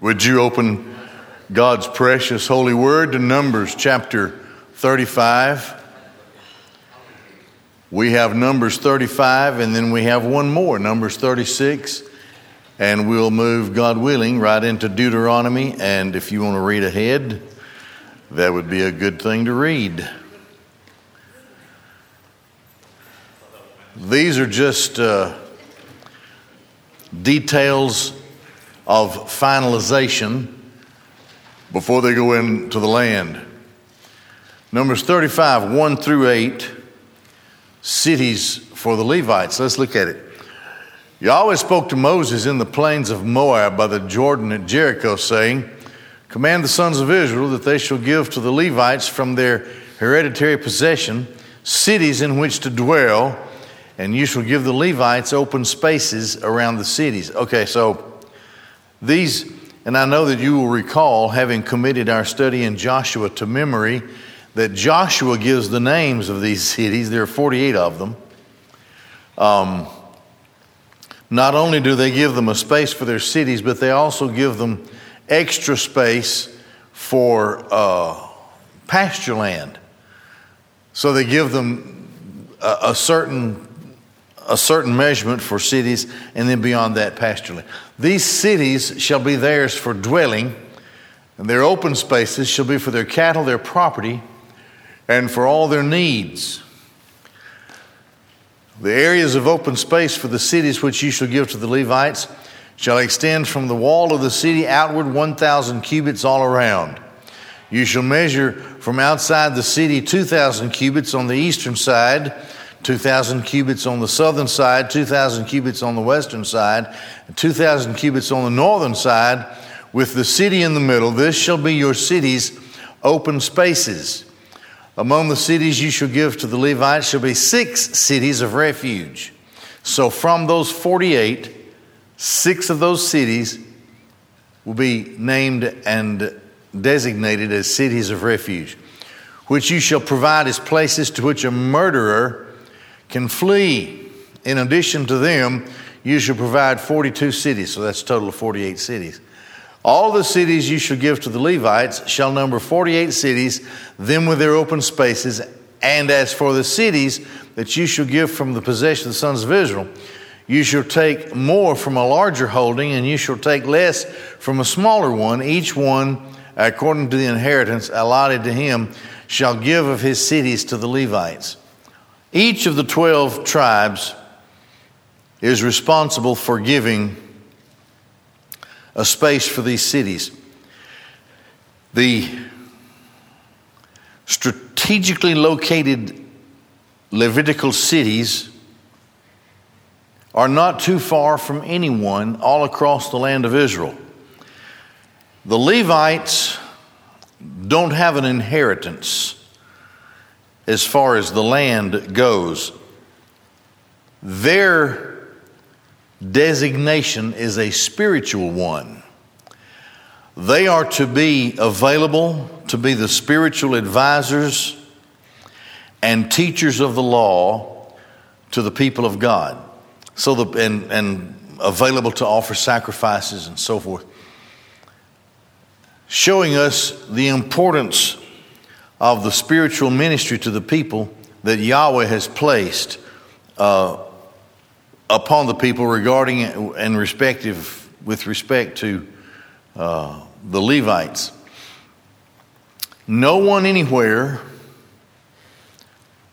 Would you open God's precious holy word to Numbers chapter 35? We have Numbers 35, and then we have one more, Numbers 36. And we'll move, God willing, right into Deuteronomy. And if you want to read ahead, that would be a good thing to read. These are just uh, details of finalization before they go into the land. Numbers 35, 1 through 8, cities for the Levites. Let's look at it. Yahweh spoke to Moses in the plains of Moab by the Jordan at Jericho, saying, Command the sons of Israel that they shall give to the Levites from their hereditary possession cities in which to dwell, and you shall give the Levites open spaces around the cities. Okay, so these, and I know that you will recall, having committed our study in Joshua to memory, that Joshua gives the names of these cities. There are 48 of them. Um, not only do they give them a space for their cities, but they also give them extra space for uh, pasture land. So they give them a, a, certain a certain measurement for cities, and then beyond that, pasture land. These cities shall be theirs for dwelling, and their open spaces shall be for their cattle, their property, and for all their needs. The areas of open space for the cities which you shall give to the Levites shall extend from the wall of the city outward 1,000 cubits all around. You shall measure from outside the city 2,000 cubits on the eastern side, 2,000 cubits on the southern side, 2,000 cubits on the western side, 2,000 cubits on the northern side, with the city in the middle. This shall be your city's open spaces. Among the cities you shall give to the Levites shall be six cities of refuge. So from those 48, Six of those cities will be named and designated as cities of refuge, which you shall provide as places to which a murderer can flee. In addition to them, you shall provide 42 cities, so that's a total of 48 cities. All the cities you shall give to the Levites shall number 48 cities, them with their open spaces. And as for the cities that you shall give from the possession of the sons of Israel, you shall take more from a larger holding, and you shall take less from a smaller one. Each one, according to the inheritance allotted to him, shall give of his cities to the Levites. Each of the 12 tribes is responsible for giving a space for these cities. The strategically located Levitical cities are not too far from anyone all across the land of Israel. The Levites don't have an inheritance as far as the land goes. Their designation is a spiritual one. They are to be available to be the spiritual advisors and teachers of the law to the people of God so the, and, and available to offer sacrifices and so forth. Showing us the importance of the spiritual ministry to the people that Yahweh has placed uh, upon the people regarding and respective with respect to uh, the Levites. No one anywhere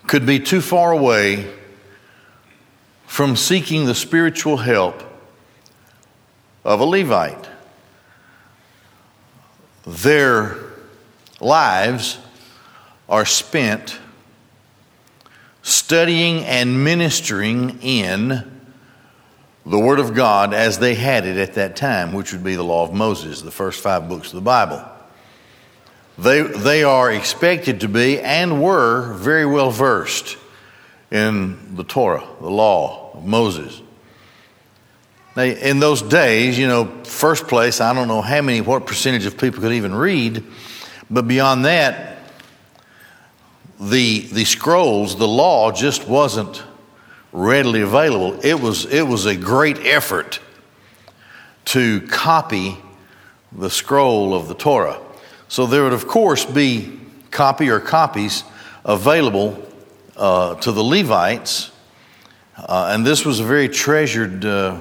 could be too far away from seeking the spiritual help of a Levite. Their lives are spent studying and ministering in the Word of God as they had it at that time, which would be the law of Moses, the first five books of the Bible. They, they are expected to be and were very well versed in the Torah, the law, of Moses. Now, in those days, you know, first place, I don't know how many, what percentage of people could even read, but beyond that, the, the scrolls, the law just wasn't readily available. It was, it was a great effort to copy the scroll of the Torah. So there would, of course, be copy or copies available uh, to the Levites, uh, and this was a very treasured uh,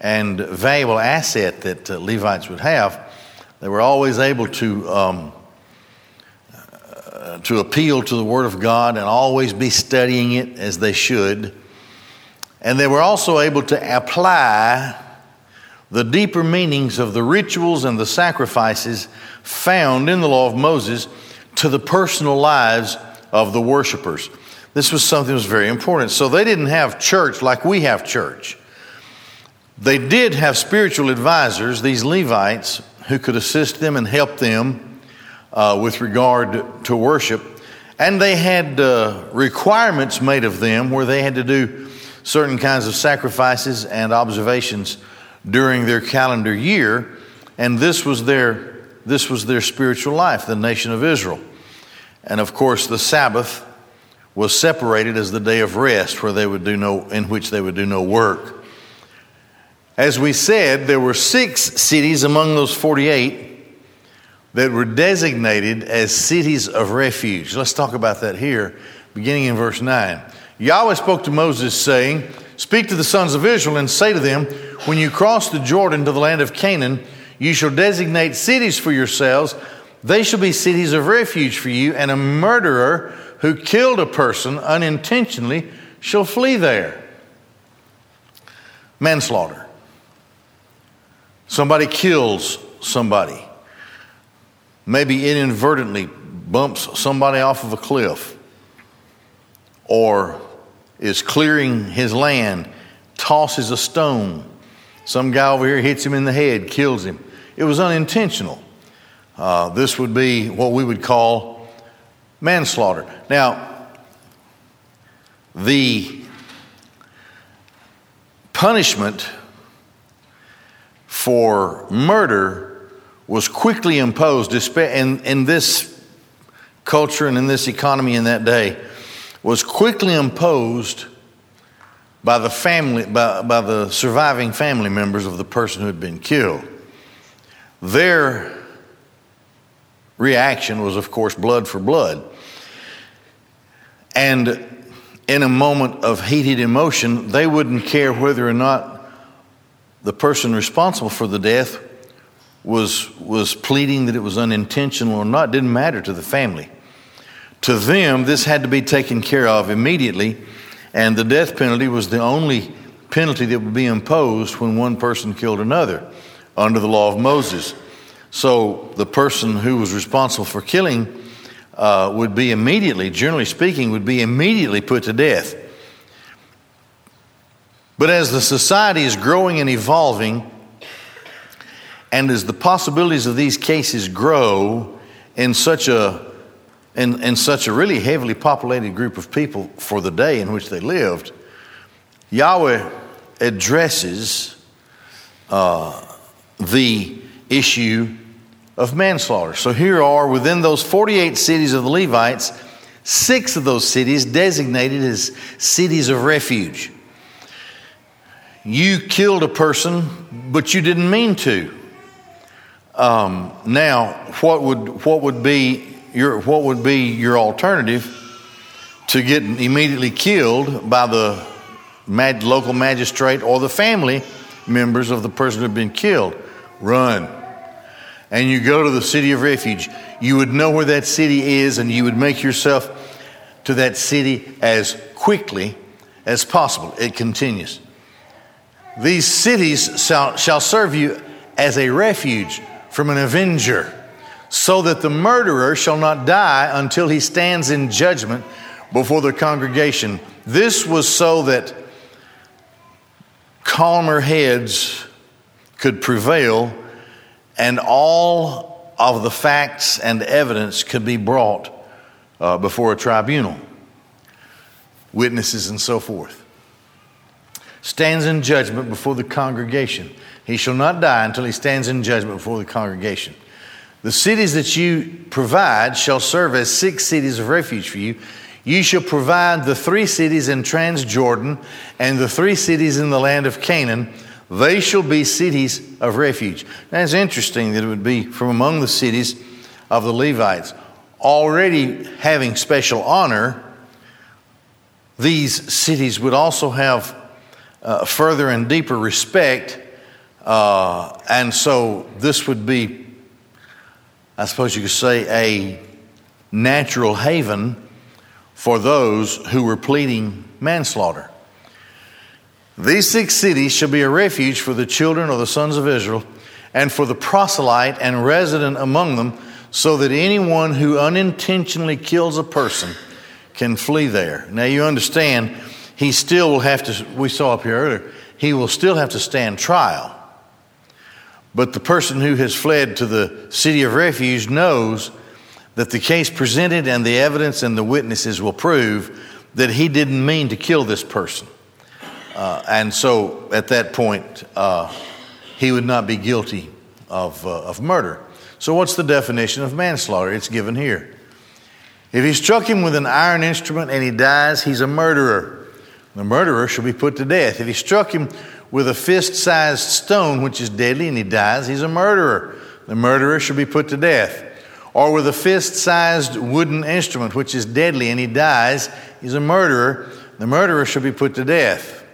and valuable asset that uh, Levites would have. They were always able to um, to appeal to the Word of God and always be studying it as they should. And they were also able to apply the deeper meanings of the rituals and the sacrifices found in the law of Moses to the personal lives of the worshipers. This was something that was very important. So they didn't have church like we have church. They did have spiritual advisors, these Levites, who could assist them and help them uh, with regard to worship. And they had uh, requirements made of them where they had to do certain kinds of sacrifices and observations during their calendar year. And this was their, this was their spiritual life, the nation of Israel. And of course, the Sabbath was separated as the day of rest, where they would do no, in which they would do no work. As we said, there were six cities among those 48 that were designated as cities of refuge. Let's talk about that here, beginning in verse 9. Yahweh spoke to Moses, saying, Speak to the sons of Israel and say to them, When you cross the Jordan to the land of Canaan, you shall designate cities for yourselves. They shall be cities of refuge for you, and a murderer who killed a person unintentionally shall flee there. Manslaughter. Somebody kills somebody, maybe inadvertently bumps somebody off of a cliff, or is clearing his land, tosses a stone. Some guy over here hits him in the head, kills him. It was unintentional. Uh, this would be what we would call manslaughter. Now, the punishment for murder was quickly imposed in, in this culture and in this economy in that day was quickly imposed by the family by, by the surviving family members of the person who had been killed. Their reaction was of course blood for blood. And in a moment of heated emotion they wouldn't care whether or not the person responsible for the death was, was pleading that it was unintentional or not, didn't matter to the family. To them, this had to be taken care of immediately, and the death penalty was the only penalty that would be imposed when one person killed another under the law of Moses. So the person who was responsible for killing uh, would be immediately, generally speaking, would be immediately put to death. But as the society is growing and evolving, and as the possibilities of these cases grow in such a in, in such a really heavily populated group of people for the day in which they lived, Yahweh addresses uh, the issue of manslaughter. So here are within those 48 cities of the Levites, six of those cities designated as cities of refuge you killed a person, but you didn't mean to. Um, now, what would what would be your what would be your alternative to get immediately killed by the mag, local magistrate or the family members of the person who had been killed? Run. And you go to the city of refuge. You would know where that city is, and you would make yourself to that city as quickly as possible. It continues. These cities shall, shall serve you as a refuge from an avenger, so that the murderer shall not die until he stands in judgment before the congregation. This was so that calmer heads could prevail and all of the facts and evidence could be brought uh, before a tribunal, witnesses and so forth stands in judgment before the congregation. He shall not die until he stands in judgment before the congregation. The cities that you provide shall serve as six cities of refuge for you. You shall provide the three cities in Transjordan and the three cities in the land of Canaan. They shall be cities of refuge. Now it's interesting that it would be from among the cities of the Levites. Already having special honor, these cities would also have uh, further and deeper respect. Uh, and so this would be, I suppose you could say, a natural haven for those who were pleading manslaughter. These six cities shall be a refuge for the children of the sons of Israel and for the proselyte and resident among them, so that anyone who unintentionally kills a person can flee there. Now you understand, he still will have to, we saw up here earlier, he will still have to stand trial. But the person who has fled to the city of refuge knows that the case presented and the evidence and the witnesses will prove that he didn't mean to kill this person. Uh, and so at that point, uh, he would not be guilty of, uh, of murder. So, what's the definition of manslaughter? It's given here. If he struck him with an iron instrument and he dies, he's a murderer. The murderer shall be put to death. If he struck him with a fist sized stone, which is deadly, and he dies, he's a murderer. The murderer shall be put to death. Or with a fist sized wooden instrument, which is deadly, and he dies, he's a murderer. The murderer shall be put to death.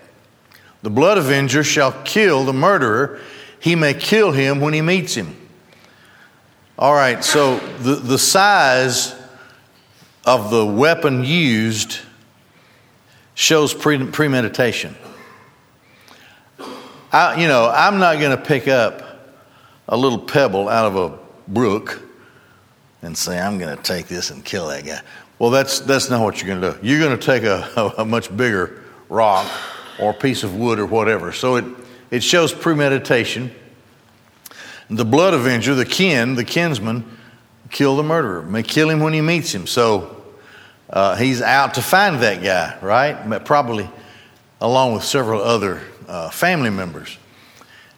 The blood avenger shall kill the murderer. He may kill him when he meets him. All right, so the, the size of the weapon used shows pre, premeditation. I, you know, I'm not going to pick up a little pebble out of a brook and say, I'm going to take this and kill that guy. Well, that's, that's not what you're going to do. You're going to take a, a, much bigger rock or piece of wood or whatever. So it, it shows premeditation. The blood avenger, the kin, the kinsman, kill the murderer, may kill him when he meets him. So uh, he's out to find that guy, right? But probably along with several other uh, family members.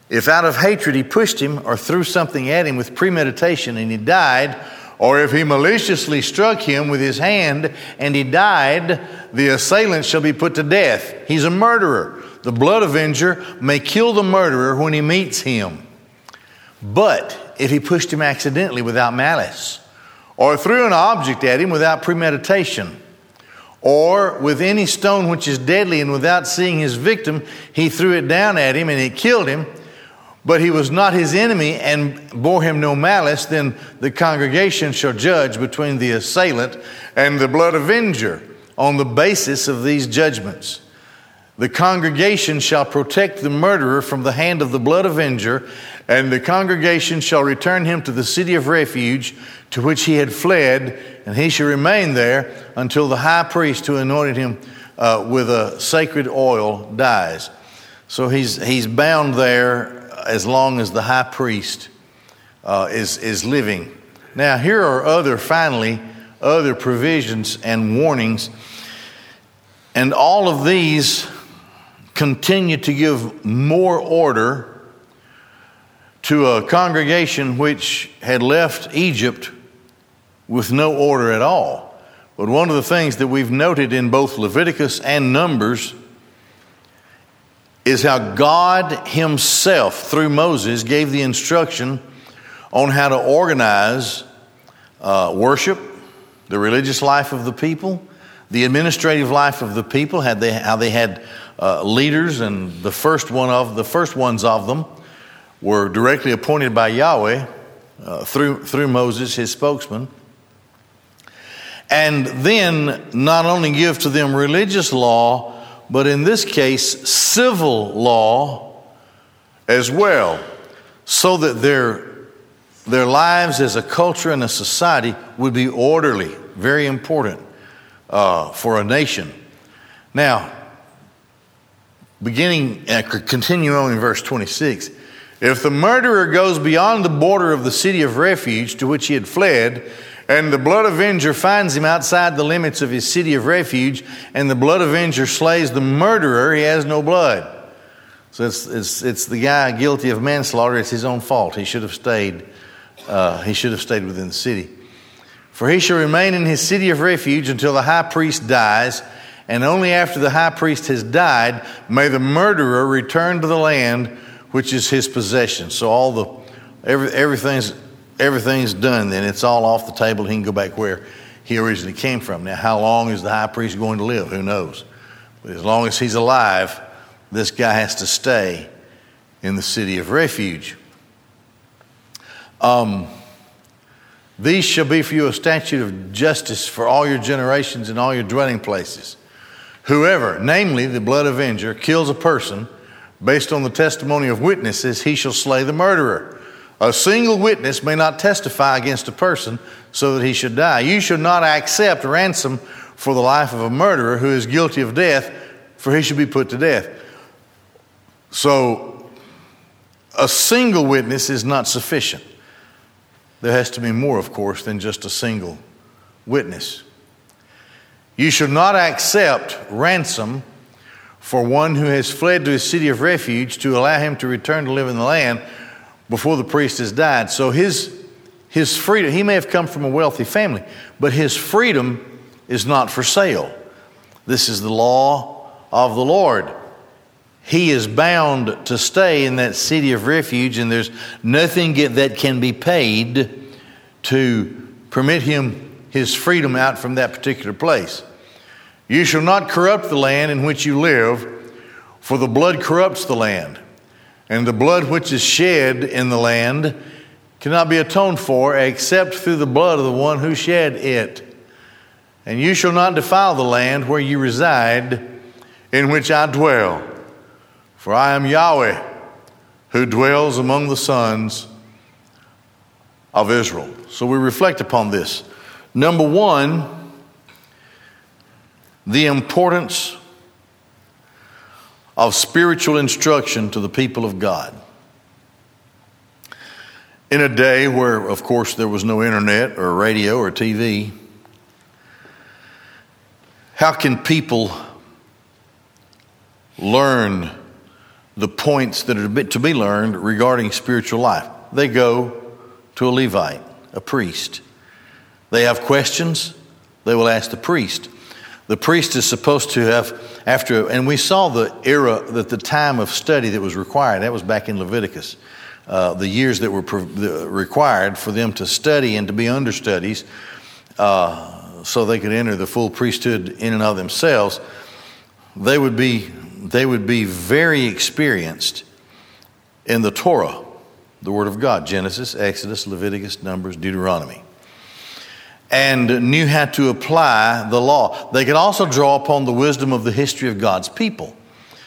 If out of hatred he pushed him or threw something at him with premeditation and he died, or if he maliciously struck him with his hand and he died, the assailant shall be put to death. He's a murderer. The blood avenger may kill the murderer when he meets him. But if he pushed him accidentally without malice, or threw an object at him without premeditation, or with any stone which is deadly and without seeing his victim, he threw it down at him and it killed him, but he was not his enemy and bore him no malice, then the congregation shall judge between the assailant and the blood avenger on the basis of these judgments. The congregation shall protect the murderer from the hand of the blood avenger, and the congregation shall return him to the city of refuge to which he had fled, and he shall remain there until the high priest who anointed him uh, with a sacred oil dies. So he's, he's bound there as long as the high priest uh, is, is living. Now, here are other, finally, other provisions and warnings. And all of these continue to give more order to a congregation which had left Egypt with no order at all. But one of the things that we've noted in both Leviticus and Numbers is how God Himself, through Moses, gave the instruction on how to organize uh, worship, the religious life of the people, the administrative life of the people, had they, how they had uh, leaders, and the first one of the first ones of them were directly appointed by Yahweh uh, through through Moses, his spokesman. And then not only give to them religious law, but in this case, civil law as well, so that their, their lives as a culture and a society would be orderly, very important uh, for a nation. Now, beginning, uh, continue on in verse 26. If the murderer goes beyond the border of the city of refuge to which he had fled, and the blood avenger finds him outside the limits of his city of refuge, and the blood avenger slays the murderer, he has no blood. So it's, it's, it's the guy guilty of manslaughter, it's his own fault. He should have stayed, uh, he should have stayed within the city. For he shall remain in his city of refuge until the high priest dies, and only after the high priest has died may the murderer return to the land which is his possession. So all the every, everything's everything's done. Then it's all off the table. He can go back where he originally came from. Now, how long is the high priest going to live? Who knows? But as long as he's alive, this guy has to stay in the city of refuge. Um, these shall be for you a statute of justice for all your generations and all your dwelling places. Whoever, namely the blood avenger, kills a person based on the testimony of witnesses, he shall slay the murderer. A single witness may not testify against a person so that he should die. You should not accept ransom for the life of a murderer who is guilty of death, for he should be put to death. So, a single witness is not sufficient. There has to be more, of course, than just a single witness. You should not accept ransom for one who has fled to his city of refuge to allow him to return to live in the land before the priest has died. So his, his freedom, he may have come from a wealthy family, but his freedom is not for sale. This is the law of the Lord. He is bound to stay in that city of refuge, and there's nothing that can be paid to permit him his freedom out from that particular place. You shall not corrupt the land in which you live, for the blood corrupts the land, and the blood which is shed in the land cannot be atoned for except through the blood of the one who shed it. And you shall not defile the land where you reside, in which I dwell, for I am Yahweh, who dwells among the sons of Israel. So we reflect upon this. Number one, the importance of spiritual instruction to the people of God. In a day where, of course, there was no internet or radio or TV, how can people learn the points that are to be learned regarding spiritual life? They go to a Levite, a priest. They have questions, they will ask the priest. The priest is supposed to have, after, and we saw the era, that the time of study that was required, that was back in Leviticus. Uh, the years that were pro- required for them to study and to be understudies uh, so they could enter the full priesthood in and of themselves, they would be, they would be very experienced in the Torah, the Word of God Genesis, Exodus, Leviticus, Numbers, Deuteronomy and knew how to apply the law. They could also draw upon the wisdom of the history of God's people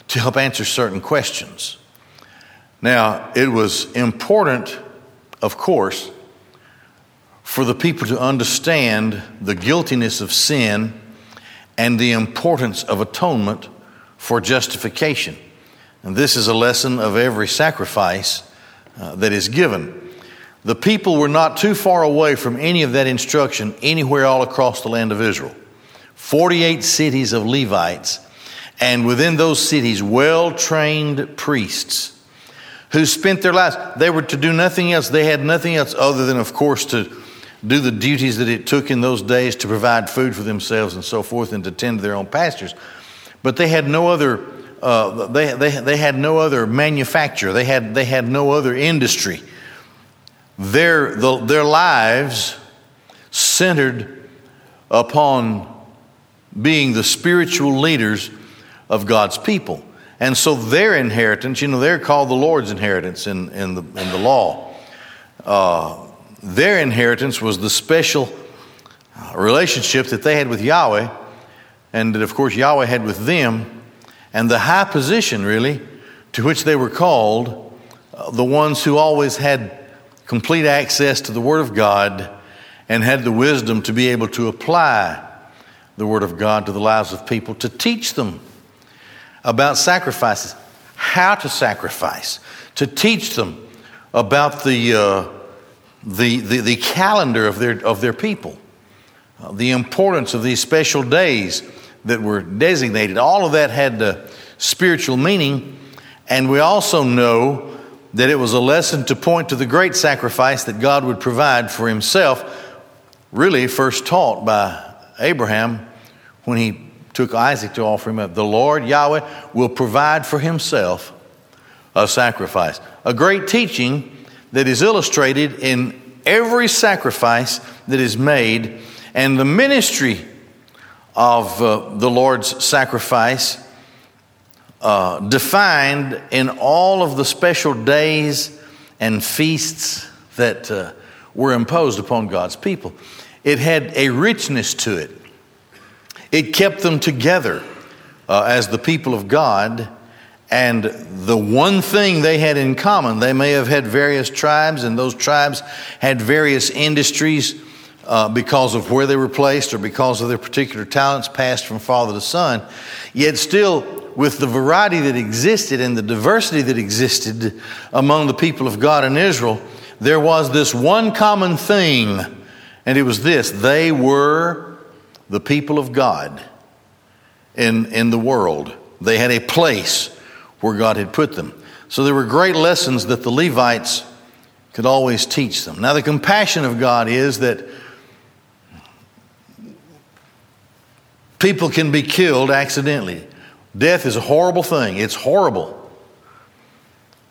to help answer certain questions. Now, it was important, of course, for the people to understand the guiltiness of sin and the importance of atonement for justification. And this is a lesson of every sacrifice uh, that is given. The people were not too far away from any of that instruction anywhere all across the land of Israel. 48 cities of Levites, and within those cities, well trained priests who spent their lives. They were to do nothing else. They had nothing else other than, of course, to do the duties that it took in those days to provide food for themselves and so forth and to tend to their own pastures. But they had no other. Uh, they, they, they had no other manufacture. They had, they had no other industry their, the, their lives centered upon being the spiritual leaders of God's people. And so their inheritance, you know, they're called the Lord's inheritance in, in, the, in the law. Uh, their inheritance was the special relationship that they had with Yahweh, and that, of course, Yahweh had with them, and the high position, really, to which they were called, uh, the ones who always had complete access to the Word of God and had the wisdom to be able to apply the Word of God to the lives of people, to teach them about sacrifices, how to sacrifice, to teach them about the, uh, the, the, the, calendar of their, of their people, uh, the importance of these special days that were designated. All of that had the spiritual meaning. And we also know that it was a lesson to point to the great sacrifice that God would provide for himself, really first taught by Abraham when he took Isaac to offer him up. The Lord Yahweh will provide for himself a sacrifice. A great teaching that is illustrated in every sacrifice that is made and the ministry of uh, the Lord's sacrifice uh, defined in all of the special days and feasts that uh, were imposed upon God's people. It had a richness to it, it kept them together uh, as the people of God. And the one thing they had in common, they may have had various tribes, and those tribes had various industries uh, because of where they were placed or because of their particular talents passed from father to son. Yet, still, with the variety that existed and the diversity that existed among the people of God in Israel, there was this one common thing, and it was this they were the people of God in, in the world. They had a place where God had put them. So there were great lessons that the Levites could always teach them. Now, the compassion of God is that people can be killed accidentally. Death is a horrible thing, it's horrible.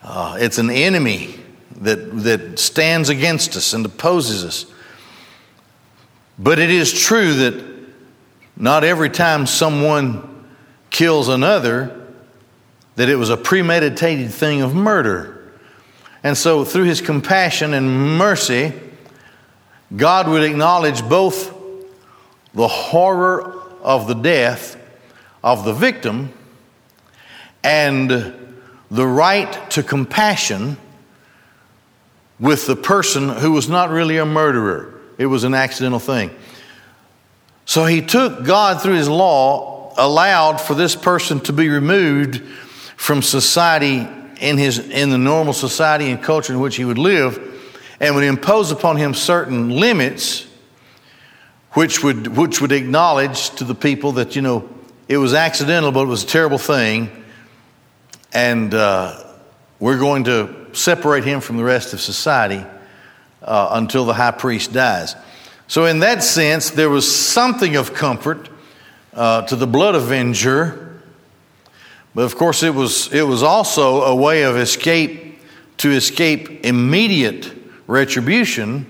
Uh, it's an enemy that, that stands against us and opposes us. But it is true that not every time someone kills another, that it was a premeditated thing of murder. And so, through his compassion and mercy, God would acknowledge both the horror of the death of the victim and the right to compassion with the person who was not really a murderer. It was an accidental thing. So he took God through his law, allowed for this person to be removed from society in, his, in the normal society and culture in which he would live, and would impose upon him certain limits, which would, which would acknowledge to the people that, you know, it was accidental, but it was a terrible thing, and uh, we're going to separate him from the rest of society uh, until the high priest dies. So, in that sense, there was something of comfort uh, to the blood avenger, but of course, it was, it was also a way of escape to escape immediate retribution,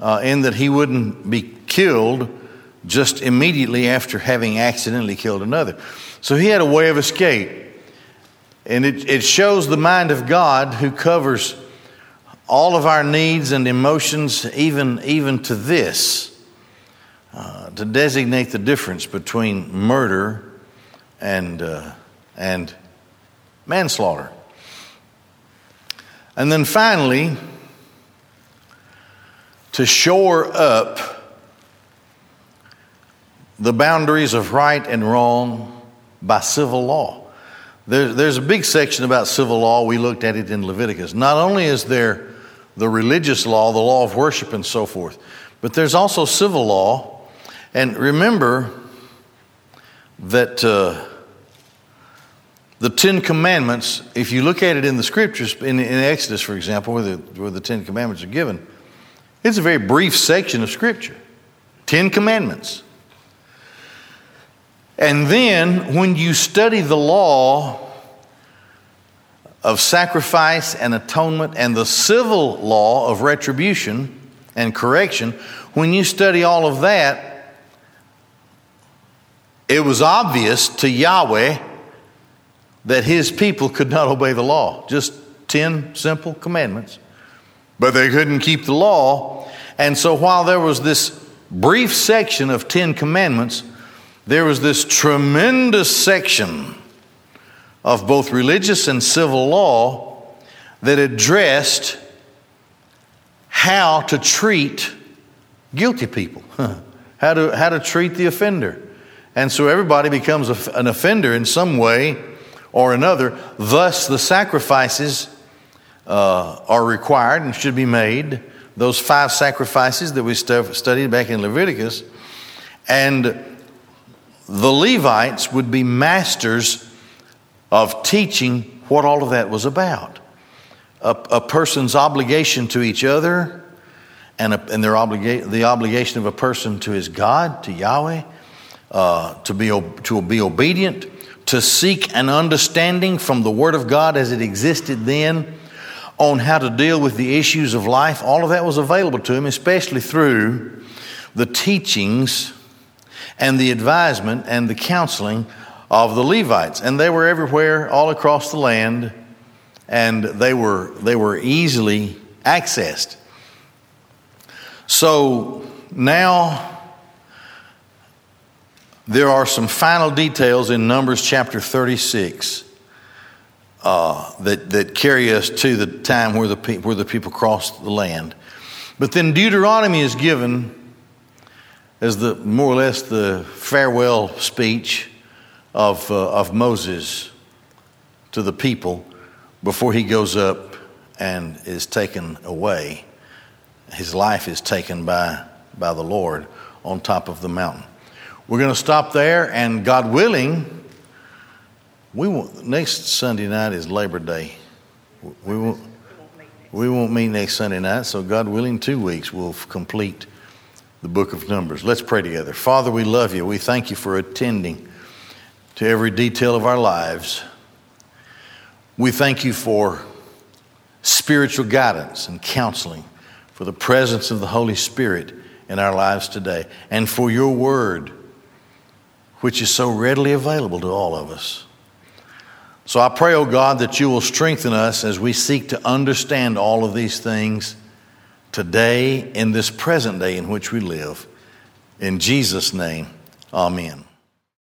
uh, in that he wouldn't be killed just immediately after having accidentally killed another. So, he had a way of escape. And it, it shows the mind of God who covers all of our needs and emotions, even, even to this, uh, to designate the difference between murder and, uh, and manslaughter. And then finally, to shore up the boundaries of right and wrong by civil law. There, there's a big section about civil law. We looked at it in Leviticus. Not only is there the religious law, the law of worship, and so forth. But there's also civil law. And remember that uh, the Ten Commandments, if you look at it in the scriptures, in, in Exodus, for example, where the, where the Ten Commandments are given, it's a very brief section of scripture. Ten Commandments. And then when you study the law of sacrifice and atonement and the civil law of retribution and correction, when you study all of that, it was obvious to Yahweh that his people could not obey the law. Just 10 simple commandments. But they couldn't keep the law. And so while there was this brief section of 10 commandments, there was this tremendous section of both religious and civil law that addressed how to treat guilty people, how, to, how to treat the offender. And so everybody becomes an offender in some way or another. Thus, the sacrifices uh, are required and should be made. Those five sacrifices that we studied back in Leviticus. And the Levites would be masters of teaching what all of that was about. A, a person's obligation to each other and, a, and their obliga- the obligation of a person to his God, to Yahweh, uh, to, be, to be obedient, to seek an understanding from the Word of God as it existed then on how to deal with the issues of life, all of that was available to him, especially through the teachings and the advisement and the counseling of the Levites. And they were everywhere, all across the land, and they were, they were easily accessed. So now there are some final details in Numbers chapter 36 uh, that, that carry us to the time where the, pe- where the people crossed the land. But then Deuteronomy is given as the more or less the farewell speech of, uh, of Moses to the people before he goes up and is taken away. His life is taken by, by the Lord on top of the mountain. We're going to stop there, and God willing, we won't, next Sunday night is Labor Day. We won't, we won't meet next Sunday night, so God willing, two weeks we'll complete the book of Numbers. Let's pray together. Father, we love you. We thank you for attending to every detail of our lives. We thank you for spiritual guidance and counseling, for the presence of the Holy Spirit in our lives today, and for your word which is so readily available to all of us. So I pray, oh God, that you will strengthen us as we seek to understand all of these things today in this present day in which we live. In Jesus' name, amen.